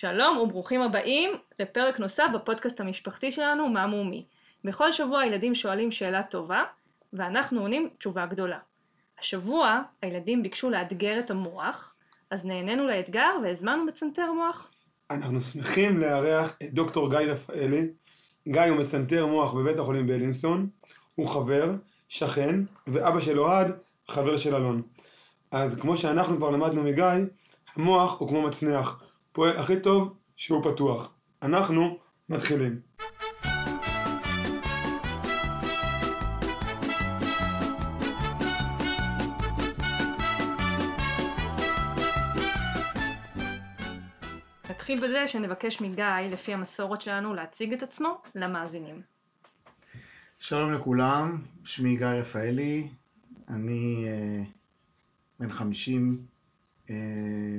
שלום וברוכים הבאים לפרק נוסף בפודקאסט המשפחתי שלנו, מה מומי. בכל שבוע הילדים שואלים שאלה טובה, ואנחנו עונים תשובה גדולה. השבוע הילדים ביקשו לאתגר את המוח, אז נהנינו לאתגר והזמנו מצנתר מוח. אנחנו שמחים לארח את דוקטור גיא רפאלי. גיא הוא מצנתר מוח בבית החולים בלינסון, הוא חבר, שכן, ואבא של אוהד, חבר של אלון. אז כמו שאנחנו כבר למדנו מגיא, המוח הוא כמו מצנח, פועל הכי טוב שהוא פתוח. אנחנו מתחילים. נתחיל בזה שנבקש מגיא, לפי המסורת שלנו, להציג את עצמו למאזינים. שלום לכולם, שמי גיא רפאלי, אני אה, בן 50, אה,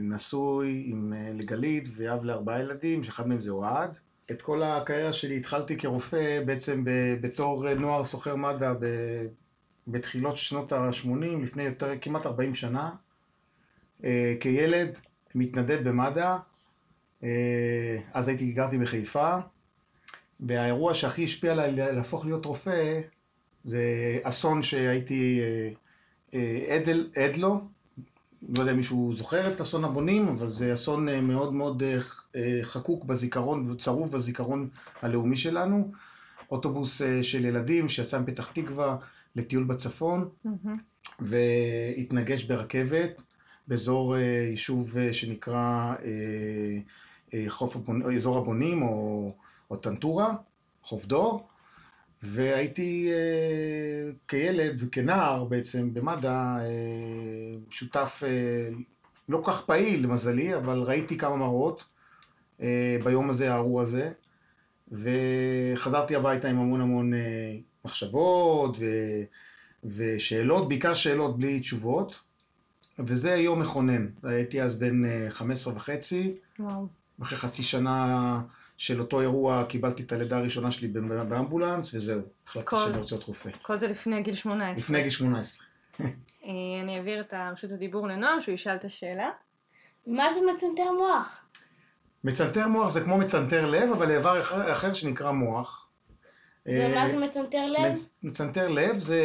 נשוי עם אה, לגלית ואב לארבעה ילדים, שאחד מהם זה אוהד. את כל הקריירה שלי התחלתי כרופא בעצם בתור נוער סוחר מד"א בתחילות שנות ה-80, לפני יותר, כמעט 40 שנה. אה, כילד, מתנדב במד"א, אה, אז הייתי, גרתי בחיפה, והאירוע שהכי השפיע עליי להפוך להיות רופא, זה אסון שהייתי אה, אה, עד, עד לו, לא יודע אם מישהו זוכר את אסון הבונים, אבל זה אסון אה, מאוד מאוד אה, אה, חקוק בזיכרון, צרוף בזיכרון הלאומי שלנו. אוטובוס של ילדים שיצא מפתח תקווה לטיול בצפון, והתנגש ברכבת באזור יישוב שנקרא חוף הבונים, אזור הבונים או, או טנטורה, חוף דור, והייתי אה, כילד, כנער בעצם במד"א, אה, שותף אה, לא כל כך פעיל למזלי, אבל ראיתי כמה מראות ביום הזה, הארור הזה, וחזרתי הביתה עם המון המון מחשבות ו, ושאלות, בעיקר שאלות בלי תשובות, וזה יום מכונן. הייתי אז בן אה, 15 וחצי, וואו. אחרי חצי שנה של אותו אירוע קיבלתי את הלידה הראשונה שלי באמ- באמבולנס, וזהו, החלטתי כל- שאני רוצה להיות רופא. כל זה לפני גיל 18. לפני גיל 18. אה, אני אעביר את רשות הדיבור לנועם, שהוא ישאל את השאלה. מה זה מצנתר מוח? מצנתר מוח זה כמו מצנתר לב, אבל איבר אחר, אחר שנקרא מוח. ומה אה, זה מצנתר לב? מצ- מצנתר לב זה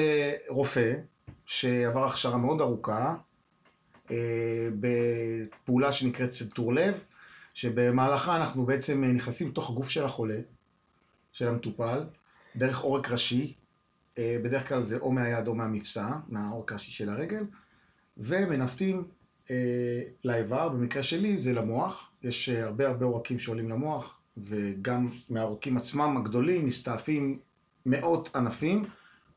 רופא שעבר הכשרה מאוד ארוכה אה, בפעולה שנקראת צנתור לב, שבמהלכה אנחנו בעצם אה, נכנסים לתוך הגוף של החולה, של המטופל, דרך עורק ראשי, אה, בדרך כלל זה או מהיד או מהמפסע, מהעורק הראשי של הרגל, ומנווטים אה, לאיבר, במקרה שלי זה למוח, יש הרבה הרבה עורקים שעולים למוח, וגם מהעורקים עצמם הגדולים מסתעפים מאות ענפים,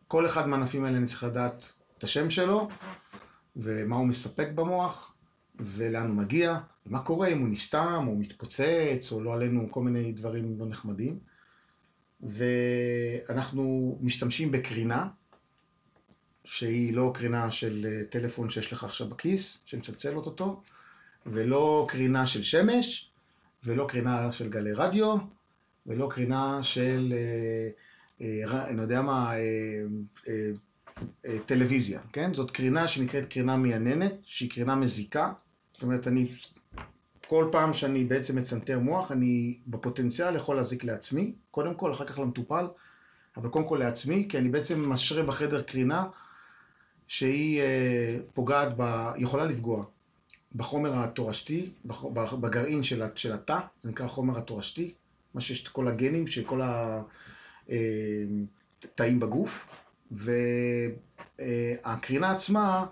כל אחד מהענפים האלה אני צריך לדעת את השם שלו, ומה הוא מספק במוח, ולאן הוא מגיע, ומה קורה אם הוא נסתם, או מתפוצץ, או לא עלינו כל מיני דברים לא נחמדים. ואנחנו משתמשים בקרינה, שהיא לא קרינה של אה, טלפון שיש לך עכשיו בכיס, שמצלצלות אותו, ולא קרינה של שמש, ולא קרינה של גלי רדיו, ולא קרינה של, אה, אה, אני יודע מה, טלוויזיה, כן? זאת קרינה שנקראת קרינה מייננת, שהיא קרינה מזיקה. זאת אומרת, אני, כל פעם שאני בעצם מצנתר מוח, אני בפוטנציאל יכול להזיק לעצמי, קודם כל, אחר כך למטופל, אבל קודם כל לעצמי, כי אני בעצם משרה בחדר קרינה שהיא אה, פוגעת, ב, יכולה לפגוע בחומר התורשתי, בח- בגרעין של, של התא, זה נקרא החומר התורשתי, מה שיש את כל הגנים של כל התאים בגוף, והקרינה עצמה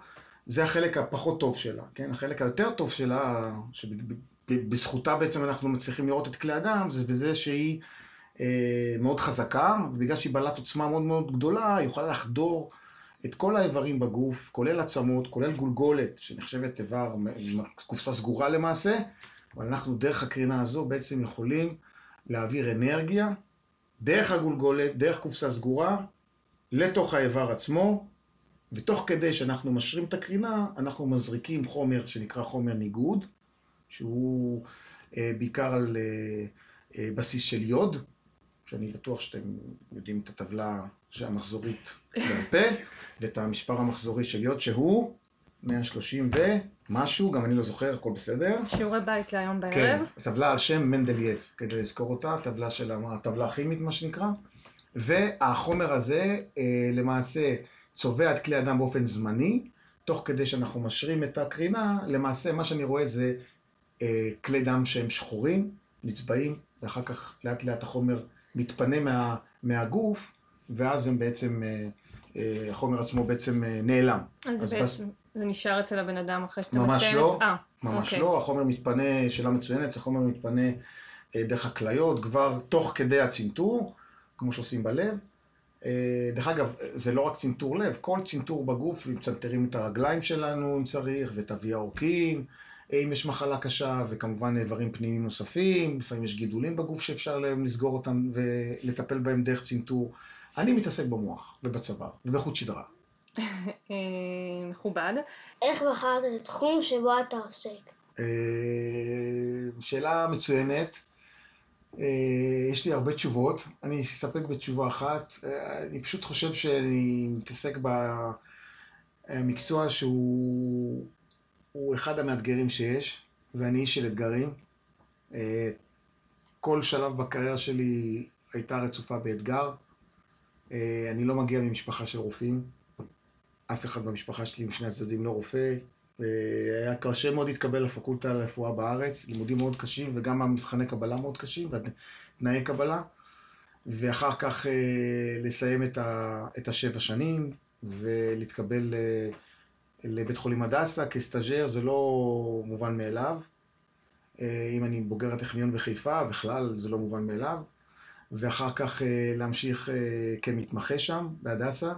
זה החלק הפחות טוב שלה, כן? החלק היותר טוב שלה, שבזכותה בעצם אנחנו מצליחים לראות את כלי הדם, זה בזה שהיא אה, מאוד חזקה, ובגלל שהיא בעלת עוצמה מאוד מאוד גדולה, היא יכולה לחדור את כל האיברים בגוף, כולל עצמות, כולל גולגולת, שנחשבת איבר, קופסה סגורה למעשה, אבל אנחנו דרך הקרינה הזו בעצם יכולים להעביר אנרגיה דרך הגולגולת, דרך קופסה סגורה, לתוך האיבר עצמו, ותוך כדי שאנחנו משרים את הקרינה, אנחנו מזריקים חומר שנקרא חומר ניגוד, שהוא אה, בעיקר על אה, אה, בסיס של יוד, שאני בטוח שאתם יודעים את הטבלה המחזורית בעל פה, ואת המספר המחזורי של יוד, שהוא 130 ומשהו, גם אני לא זוכר, הכל בסדר. שיעורי בית להיום כן, בערב. טבלה על שם מנדלייב, כדי לזכור אותה, טבלה של הטבלה הכימית, מה שנקרא. והחומר הזה אה, למעשה צובע את כלי הדם באופן זמני, תוך כדי שאנחנו משרים את הקרינה, למעשה מה שאני רואה זה אה, כלי דם שהם שחורים, נצבעים, ואחר כך לאט לאט החומר מתפנה מה, מהגוף, ואז הם בעצם, אה, אה, החומר עצמו בעצם אה, נעלם. אז אז זה בעצם, זה נשאר אצל הבן אדם אחרי שאתה ממש מסיים לא. את... אה, ממש אוקיי. לא, החומר מתפנה, שאלה מצוינת, החומר מתפנה אה, דרך הכליות כבר תוך כדי הצנתור, כמו שעושים בלב. אה, דרך אגב, זה לא רק צנתור לב, כל צנתור בגוף, מצנתרים את הרגליים שלנו אם צריך, ואת אבי העורקים, אה, אם יש מחלה קשה, וכמובן איברים פנימיים נוספים, לפעמים יש גידולים בגוף שאפשר להם לסגור אותם ולטפל בהם דרך צנתור. אני מתעסק במוח ובצוואר ובחוט שדרה. אה, מכובד. איך בחרת את התחום שבו אתה עוסק? שאלה מצוינת. אה, יש לי הרבה תשובות, אני אסתפק בתשובה אחת. אה, אני פשוט חושב שאני מתעסק במקצוע שהוא הוא אחד המאתגרים שיש, ואני איש של אתגרים. אה, כל שלב בקריירה שלי הייתה רצופה באתגר. אה, אני לא מגיע ממשפחה של רופאים. אף אחד במשפחה שלי משני הצדדים לא רופא. והיה קשה מאוד להתקבל לפקולטה לרפואה בארץ, לימודים מאוד קשים וגם המבחני קבלה מאוד קשים ותנאי קבלה. ואחר כך אה, לסיים את, ה, את השבע שנים ולהתקבל אה, לבית חולים הדסה כסטאג'ר, זה לא מובן מאליו. אה, אם אני בוגר הטכניון בחיפה, בכלל זה לא מובן מאליו. ואחר כך אה, להמשיך אה, כמתמחה שם, בהדסה,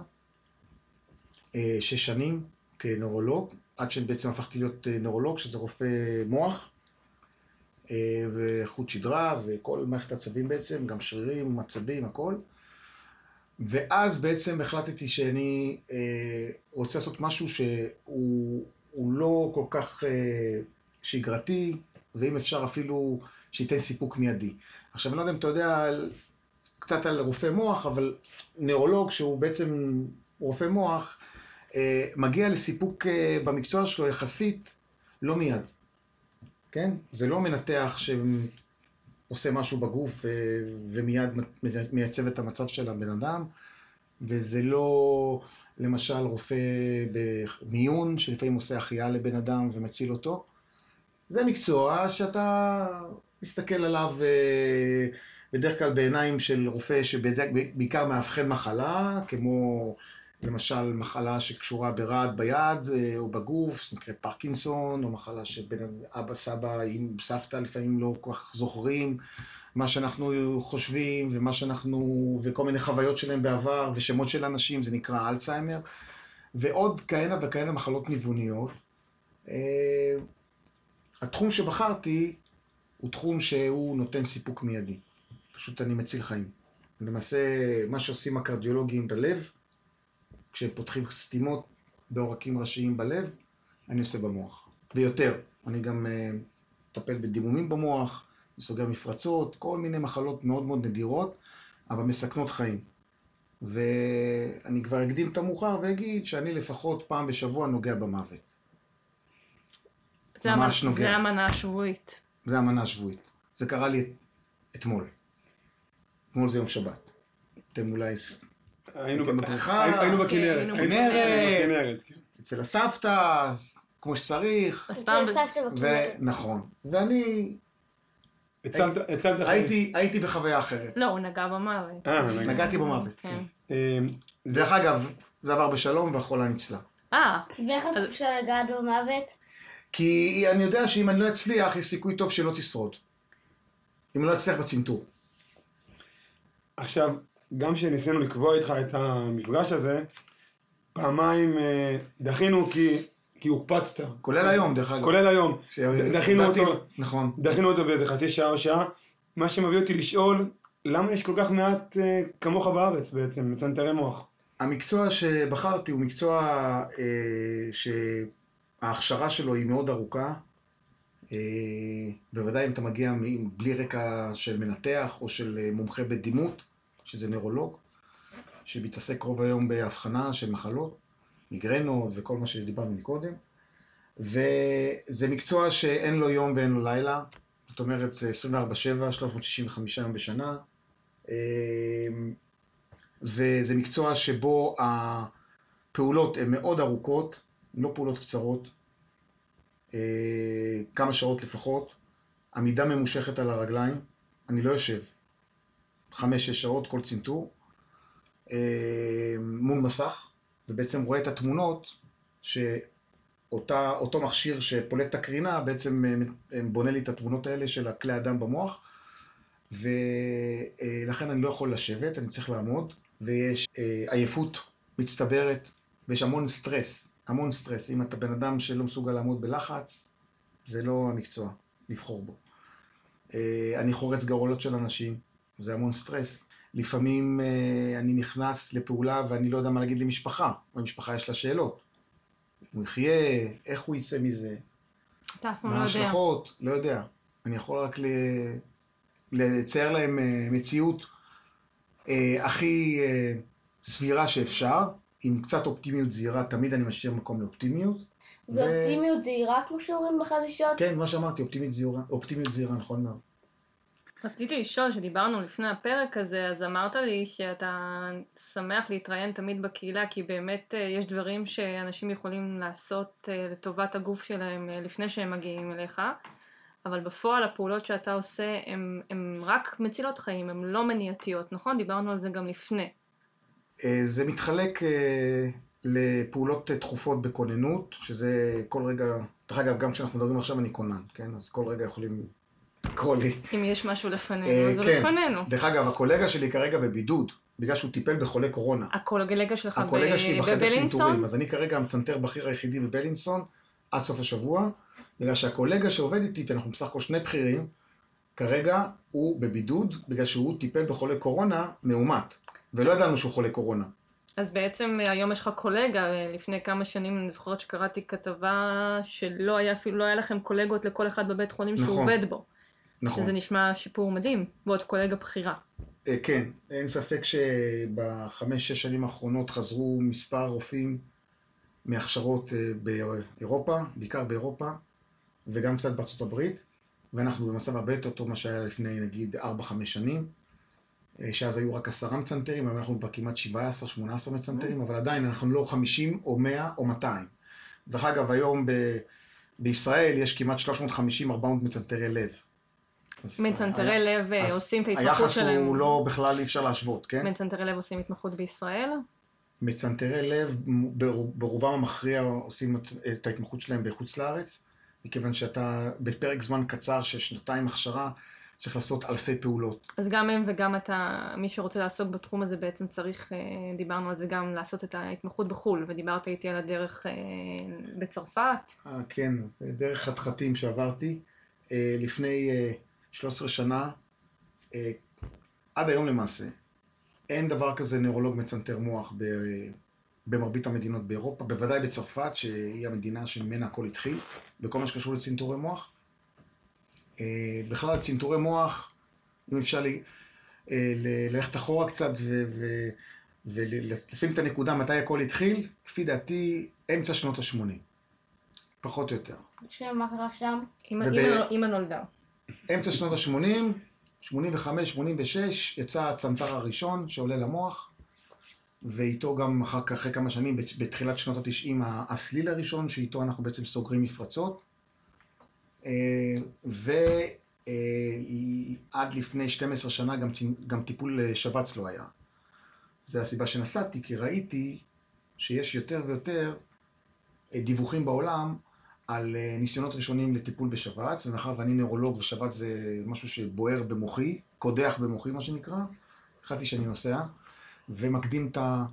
אה, שש שנים כנורולוג, עד שבעצם הפכתי להיות אה, נורולוג, שזה רופא מוח, אה, וחוט שדרה, וכל מערכת העצבים בעצם, גם שרירים, עצבים, הכל. ואז בעצם החלטתי שאני אה, רוצה לעשות משהו שהוא הוא לא כל כך שגרתי, ואם אפשר אפילו שייתן סיפוק מיידי. עכשיו, אני לא יודע אם אתה יודע קצת על רופא מוח, אבל נאורולוג, שהוא בעצם רופא מוח, מגיע לסיפוק אה, במקצוע שלו יחסית לא מיד, כן? זה לא מנתח שעושה משהו בגוף אה, ומיד מייצב את המצב של הבן אדם, וזה לא למשל רופא במיון שלפעמים עושה החייאה לבן אדם ומציל אותו. זה מקצוע שאתה מסתכל עליו אה, בדרך כלל בעיניים של רופא שבעיקר מאבחן מחלה, כמו למשל מחלה שקשורה ברעד ביד אה, או בגוף, שנקראת פרקינסון, או מחלה שבין אבא, סבא, עם סבתא לפעמים לא כל כך זוכרים מה שאנחנו חושבים ומה שאנחנו, וכל מיני חוויות שלהם בעבר ושמות של אנשים, זה נקרא אלצהיימר, ועוד כהנה וכהנה מחלות ניווניות. אה, התחום שבחרתי הוא תחום שהוא נותן סיפוק מיידי. פשוט אני מציל חיים. למעשה, מה שעושים הקרדיולוגים בלב, כשהם פותחים סתימות בעורקים ראשיים בלב, אני עושה במוח. ויותר. אני גם מטפל uh, בדימומים במוח, סוגר מפרצות, כל מיני מחלות מאוד מאוד נדירות, אבל מסכנות חיים. ואני כבר אקדים את המאוחר ואגיד שאני לפחות פעם בשבוע נוגע במוות. זה ממש המנ- נוגע. זה המנה השבועית. זה המנה השבועית. זה קרה לי אתמול. אתמול זה יום שבת. אתם אולי היינו בבריכה. היינו- כן, בכנרת. היינו בכנרת. בכנרת, כן. אצל הסבתא, כמו שצריך. אצל סבתא בכנרת. ונכון. ואני הצלת, חיים. הייתי, בחוויה אחרת. לא, הוא נגע במוות. אה, נגע. נגעתי במוות. כן. אמ, דרך אגב, זה עבר בשלום והחולה ניצלה. אה, ואיך חושב לגעת במוות? כי אני יודע שאם אני לא אצליח, יש סיכוי טוב שלא תשרוד. אם לא אצליח בצנתור. עכשיו, גם כשניסינו לקבוע איתך את המפגש הזה, פעמיים אה, דחינו כי, כי הוקפצת. כולל היום, דרך אגב. כולל היום. דחינו אותו. נכון. דחינו אותו באיזה חצי שעה או שעה, מה שמביא אותי לשאול, למה יש כל כך מעט אה, כמוך בארץ בעצם, מצנתרי מוח? המקצוע שבחרתי הוא מקצוע אה, שההכשרה שלו היא מאוד ארוכה. אה, בוודאי אם אתה מגיע בלי רקע של מנתח או של אה, מומחה בדימות, שזה נוירולוג, שמתעסק רוב היום בהבחנה של מחלות, מיגרנות וכל מה שדיברנו מקודם. וזה מקצוע שאין לו יום ואין לו לילה, זאת אומרת זה 24/7, 365 יום בשנה, אה, וזה מקצוע שבו הפעולות הן מאוד ארוכות, לא פעולות קצרות, אה, כמה שעות לפחות, עמידה ממושכת על הרגליים, אני לא יושב, חמש-שש שעות כל צנתור, אה, מול מסך, ובעצם רואה את התמונות שאותו מכשיר שפולט את הקרינה בעצם אה, בונה לי את התמונות האלה של הכלי הדם במוח, ולכן אני לא יכול לשבת, אני צריך לעמוד, ויש אה, עייפות מצטברת, ויש המון סטרס, המון סטרס. אם אתה בן אדם שלא מסוגל לעמוד בלחץ, זה לא המקצוע לבחור בו. אה, אני חורץ גורלות של אנשים, זה המון סטרס. לפעמים אה, אני נכנס לפעולה ואני לא יודע מה להגיד למשפחה, והמשפחה יש לה שאלות. הוא יחיה, איך הוא יצא מזה, לא מה יודע. ההשלכות, לא יודע. אני יכול רק ל... לצייר להם אה, מציאות אה, הכי סבירה שאפשר, עם קצת אופטימיות זהירה, תמיד אני משאיר מקום לאופטימיות. זו ו- אופטימיות זהירה כמו שאומרים בחדשות? כן, מה שאמרתי, אופטימיות זהירה, אופטימיות זהירה, נכון מאוד. רציתי לשאול, שדיברנו לפני הפרק הזה, אז אמרת לי שאתה שמח להתראיין תמיד בקהילה, כי באמת אה, יש דברים שאנשים יכולים לעשות אה, לטובת הגוף שלהם אה, לפני שהם מגיעים אליך, אבל בפועל הפעולות שאתה עושה הן רק מצילות חיים, הן לא מניעתיות, נכון? דיברנו על זה גם לפני. זה מתחלק לפעולות דחופות בכוננות, שזה כל רגע, דרך אגב, גם כשאנחנו מדברים עכשיו אני כונן, כן? אז כל רגע יכולים לקרוא לי. אם יש משהו לפנינו, אה, אז הוא כן. לפנינו. דרך אגב, הקולגה שלי כרגע בבידוד, בגלל שהוא טיפל בחולי קורונה. הקולגה שלך ב- הקולגה שלי בחדר צנתורים, בבלינסון? אז אני כרגע המצנתר בכיר היחידי בבלינסון עד סוף השבוע, בגלל שהקולגה שעובד איתי, כי אנחנו בסך הכל שני בכירים, כרגע הוא בבידוד, בגלל שהוא טיפל בחולה קורונה מאומת, ולא ידענו שהוא חולה קורונה. אז בעצם היום יש לך קולגה, לפני כמה שנים אני זוכרת שקראתי כתבה שלא היה אפילו, לא היה לכם קולגות לכל אחד בבית חולים שהוא נכון. עובד בו. נכון. שזה נשמע שיפור מדהים, ועוד קולגה בכירה. אה, כן, אין ספק שבחמש-שש שנים האחרונות חזרו מספר רופאים מהכשרות אה, באירופה, בעיקר באירופה, וגם קצת בארצות הברית, ואנחנו במצב הרבה יותר טוב ממה שהיה לפני נגיד 4-5 שנים, אה, שאז היו רק עשרה מצנתרים, היום אנחנו כבר כמעט 17-18 מצנתרים, אבל עדיין אנחנו לא 50 או 100 או 200. דרך אגב, היום ב... בישראל יש כמעט 350-400 מצנתרי לב. מצנתרי לב אה, עושים את ההתמחות היחס שלהם. הוא לא, בכלל אי אפשר להשוות, כן? מצנתרי לב עושים התמחות בישראל? מצנתרי לב ברוב- ברובם המכריע עושים את ההתמחות שלהם בחוץ לארץ, מכיוון שאתה בפרק זמן קצר של שנתיים הכשרה צריך לעשות אלפי פעולות. אז גם הם וגם אתה, מי שרוצה לעסוק בתחום הזה בעצם צריך, אה, דיברנו על זה גם, לעשות את ההתמחות בחו"ל, ודיברת איתי על הדרך אה, בצרפת. אה, כן, דרך חתחתים שעברתי לפני 13 שנה, אה, עד היום למעשה, אין דבר כזה נוירולוג מצנתר מוח ב, במרבית המדינות באירופה, בוודאי בצרפת, שהיא המדינה שממנה הכל התחיל, בכל מה שקשור לצנתורי מוח. אה, בכלל, צנתורי מוח, אם אפשר לי, אה, ל- ללכת אחורה קצת ו- ו- ולשים את הנקודה מתי הכל התחיל, לפי דעתי, אמצע שנות ה-80. פחות או יותר. שמה קרה שם? אמא- אמא נולדה. אמצע שנות ה-80, 85, 86, יצא הצנתר הראשון שעולה למוח, ואיתו גם אחר כך, אחרי כמה שנים, בת- בתחילת שנות ה-90, הסליל הראשון, שאיתו אנחנו בעצם סוגרים מפרצות. אה, ועד לפני 12 שנה גם, גם טיפול אה, שבץ לא היה. זו הסיבה שנסעתי, כי ראיתי שיש יותר ויותר אה, דיווחים בעולם על אה, ניסיונות ראשונים לטיפול בשבץ, ומאחר ואני נוירולוג ושבץ זה משהו שבוער במוחי, קודח במוחי מה שנקרא, החלטתי שאני נוסע, ומקדים את ה...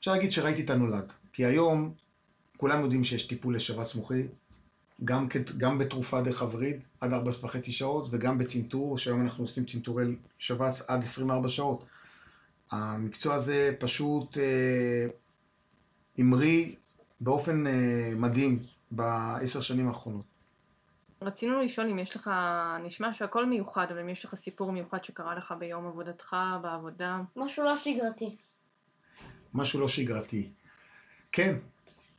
אפשר להגיד שראיתי את הנולד. כי היום כולם יודעים שיש טיפול לשבץ מוחי, גם. גם בתרופה דרך הווריד עד ארבע וחצי שעות, וגם בצנתור, שהיום אנחנו עושים צנתורי שבץ עד 24 שעות. המקצוע הזה פשוט אה, המריא באופן אה, מדהים בעשר שנים האחרונות. רצינו לשאול אם יש לך, נשמע שהכל מיוחד, אבל אם יש לך סיפור מיוחד שקרה לך ביום עבודתך, בעבודה. משהו לא שגרתי. משהו לא שגרתי. כן,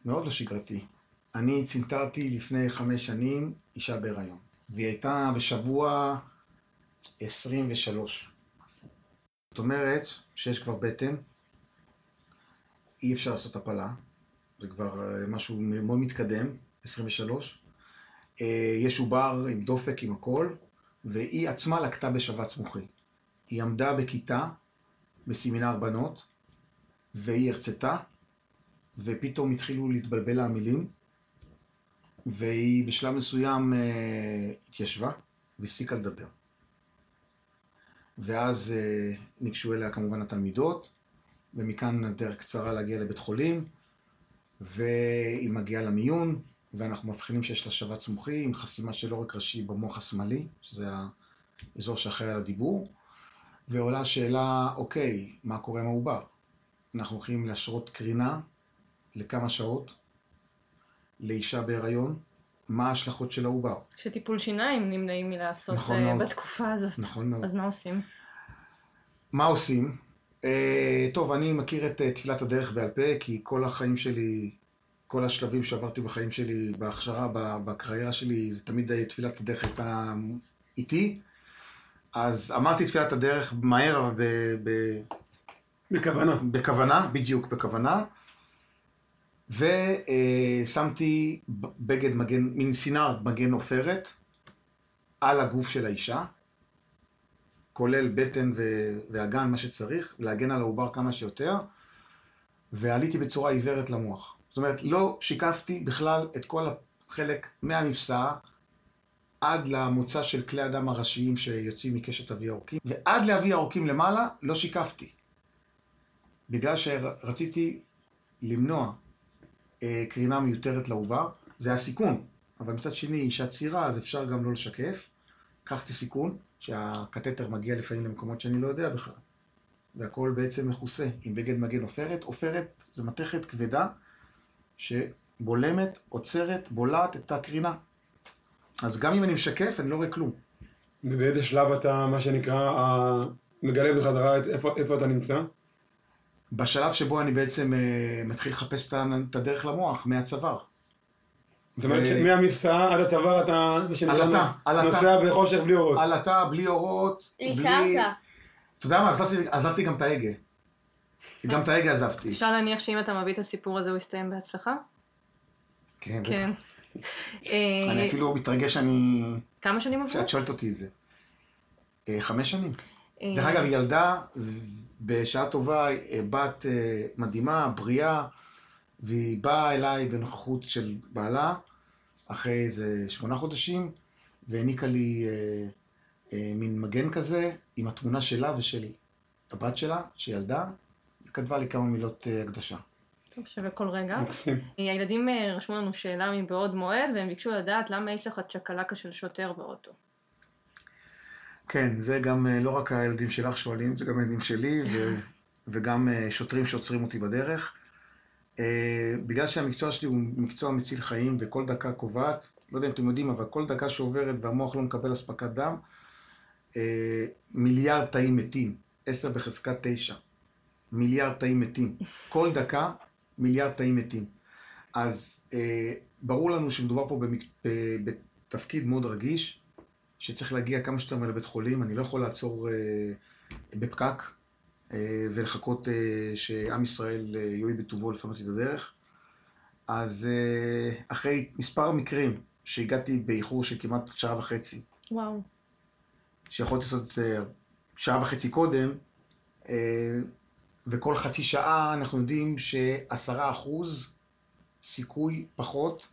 מאוד לא שגרתי. אני צנתרתי לפני חמש שנים אישה בהיריון, והיא הייתה בשבוע 23. זאת אומרת שיש כבר בטן, אי אפשר לעשות הפלה, זה כבר אה, משהו מאוד מתקדם, 23. אה, יש עובר עם דופק, עם הכל, והיא עצמה לקטה בשבץ מוחי. היא עמדה בכיתה בסמינר בנות, והיא הרצתה, ופתאום התחילו להתבלבל לה המילים, והיא בשלב מסוים אה, התיישבה והפסיקה לדבר. ואז ניגשו אליה כמובן התלמידות, ומכאן הדרך קצרה להגיע לבית חולים, והיא מגיעה למיון, ואנחנו מבחינים שיש לה שבץ מוחי עם חסימה של עורק ראשי במוח השמאלי, שזה האזור שאחראי על הדיבור, ועולה השאלה, אוקיי, מה קורה עם העובר? אנחנו הולכים להשרות קרינה לכמה שעות לאישה בהיריון, מה ההשלכות של העובר. שטיפול שיניים נמנעים מלעשות נכון אה, מאוד. בתקופה הזאת. נכון מאוד. אז מה עושים? מה עושים? אה, טוב, אני מכיר את אה, תפילת הדרך בעל פה, כי כל החיים שלי, כל השלבים שעברתי בחיים שלי, בהכשרה, בקריירה שלי, זה תמיד אה, תפילת הדרך הייתה איתי. אז אמרתי תפילת הדרך מהר, אבל ב- ב- בכוונה. בכוונה, בדיוק בכוונה. ושמתי בגד מגן, מין סינר מגן עופרת על הגוף של האישה, כולל בטן ו- ואגן, מה שצריך, להגן על העובר כמה שיותר, ועליתי בצורה עיוורת למוח. זאת אומרת, לא שיקפתי בכלל את כל החלק מהמפסעה עד למוצא של כלי הדם הראשיים שיוצאים מקשת אבי העורקים, ועד לאבי העורקים למעלה לא שיקפתי. בגלל שרציתי למנוע אה, קרינה מיותרת לעובר, זה היה סיכון, אבל מצד שני, אישה צעירה, אז אפשר גם לא לשקף. לקחתי סיכון, שהקתטר מגיע לפעמים למקומות שאני לא יודע בכלל. והכל בעצם מכוסה עם בגד מגן עופרת. עופרת זה מתכת כבדה שבולמת, עוצרת, בולעת את הקרינה. אז גם אם אני משקף, אני לא רואה כלום. ובאיזה שלב אתה, מה שנקרא, מגלה בחזרה את- איפה, איפה אתה נמצא? בשלב שבו אני בעצם אה, מתחיל לחפש את הדרך למוח, מהצוואר. זאת אומרת שמהמבצע עד הצוואר אתה. נוסע בחושך בלי אורות. עלטה, בלי אורות, בלי... הלקרת. אתה יודע מה, עזבתי, גם את ההגה. גם את ההגה עזבתי. אפשר להניח שאם אתה מביא את הסיפור הזה הוא יסתיים בהצלחה? כן, בטח. כן. אני אה, אפילו מתרגש שאני... כמה שנים עברו? שאת שואלת אותי את זה. אה, חמש שנים. אה, דרך אגב, ילדה, בשעה טובה, אה, בת אה, מדהימה, בריאה, והיא באה אליי בנוכחות של בעלה, אחרי איזה שמונה חודשים, והעניקה לי אה, אה, מין מגן כזה, עם התמונה שלה ושל הבת שלה, שילדה, וכתבה לי כמה מילות אה, הקדשה. טוב, שווה כל רגע. מקסים. הילדים אה, רשמו לנו שאלה מבעוד מועד, והם ביקשו לדעת למה יש לך צ'קלקה של שוטר באוטו. כן, זה גם אה, לא רק הילדים שלך שואלים, זה גם הילדים שלי, ו, וגם אה, שוטרים שעוצרים אותי בדרך. אה, בגלל שהמקצוע שלי הוא מקצוע מציל חיים, וכל דקה קובעת, לא יודע אם אתם יודעים, אבל כל דקה שעוברת והמוח לא מקבל אספקת דם, אה, מיליארד תאים מתים, עשר בחזקת תשע. מיליארד תאים מתים. כל דקה, מיליארד תאים מתים. אז אה, ברור לנו שמדובר פה במק... בתפקיד מאוד רגיש, שצריך להגיע כמה שיותר מהר לבית חולים, אני לא יכול לעצור אה, בפקק ולחכות אה, שעם ישראל אה, יואיל בטובו לפנות את הדרך. אז אה, אחרי מספר מקרים שהגעתי באיחור של כמעט שעה וחצי, וואו. שיכולתי לעשות את זה שעה וחצי קודם, אה, וכל חצי שעה אנחנו יודעים שעשרה אחוז סיכוי פחות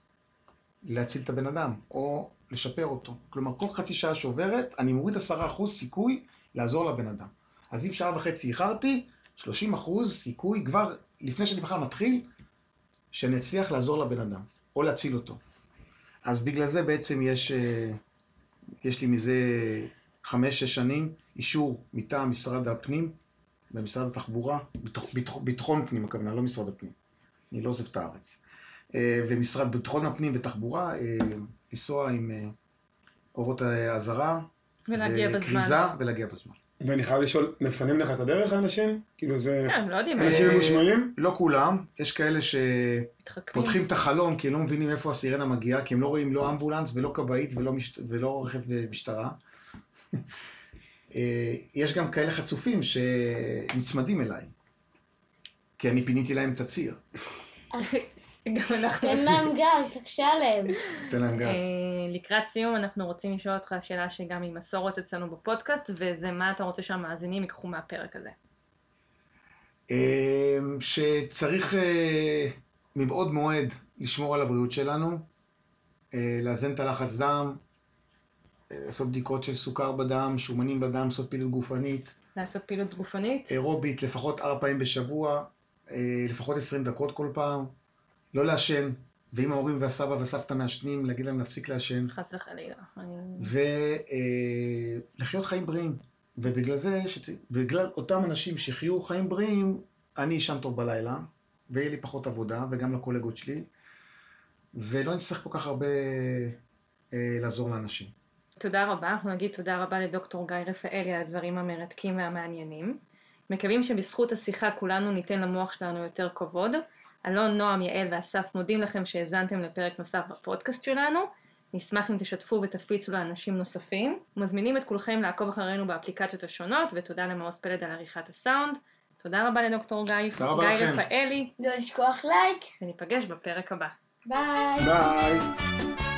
להציל את הבן אדם, או לשפר אותו. כלומר, כל חצי שעה שעוברת, אני מוריד עשרה אחוז סיכוי לעזור לבן אדם. אז אם שעה וחצי איחרתי, 30 אחוז סיכוי כבר, לפני שאני בכלל מתחיל, שאני אצליח לעזור לבן אדם, או להציל אותו. אז בגלל זה בעצם יש, אה, יש לי מזה חמש-שש שנים אישור מטעם משרד הפנים ומשרד התחבורה, ביטח- ביטח- ביטחון פנים הכוונה, לא משרד הפנים. אני לא עוזב את הארץ. אה, ומשרד ביטחון הפנים ותחבורה, אה, לנסוע עם אורות האזהרה ולהגיע בזמן. וכריזה ולהגיע בזמן. ואני חייב לשאול, מפנים לך את הדרך האנשים? כאילו זה... כן, לא יודעים, אנשים אה, ממושמעים? לא כולם, יש כאלה. שפותחים את החלון כי הם לא מבינים איפה הסירנה מגיעה, כי הם לא רואים לא אמבולנס ולא כבאית ולא, מש... ולא רכב משטרה. אה, יש גם כאלה חצופים שנצמדים אליי, כי אני פיניתי להם את הציר, גם אנחנו... תן להם גז, תקשה עליהם. תן להם גז. אה, לקראת סיום אנחנו רוצים לשאול אותך שאלה שגם היא מסורת אצלנו בפודקאסט, וזה מה אתה רוצה שהמאזינים ייקחו מהפרק הזה. אה, שצריך אה, מבעוד מועד לשמור על הבריאות שלנו, אה, לאזן את הלחץ דם, לעשות בדיקות של סוכר בדם, שומנים בדם, לעשות פעילות גופנית, לעשות פעילות גופנית, אירובית לפחות ארבע פעמים בשבוע, לפחות 20 דקות כל פעם, לא לעשן, ואם ההורים והסבא והסבתא מעשנים, להגיד להם להפסיק לעשן, חס וחלילה. ולחיות חיים בריאים. ובגלל זה, שת... בגלל אותם אנשים שיחיו חיים בריאים, אני אשן טוב בלילה, ויהיה לי פחות עבודה, וגם לקולגות שלי, ולא נצטרך כל כך הרבה אה, לעזור לאנשים. תודה רבה, אנחנו נגיד תודה רבה לדוקטור גיא רפאלי על הדברים המרתקים והמעניינים. מקווים שבזכות השיחה כולנו ניתן למוח שלנו יותר כבוד. אלון, נועם, יעל ואסף מודים לכם שהאזנתם לפרק נוסף בפודקאסט שלנו. נשמח אם תשתפו ותפיצו לאנשים נוספים. מזמינים את כולכם לעקוב אחרינו באפליקציות השונות, ותודה למעוז פלד על עריכת הסאונד. תודה רבה לדוקטור גיא, תודה רבה גיא. רפאלי, לא לשכוח לייק. וניפגש בפרק הבא. ביי. ביי.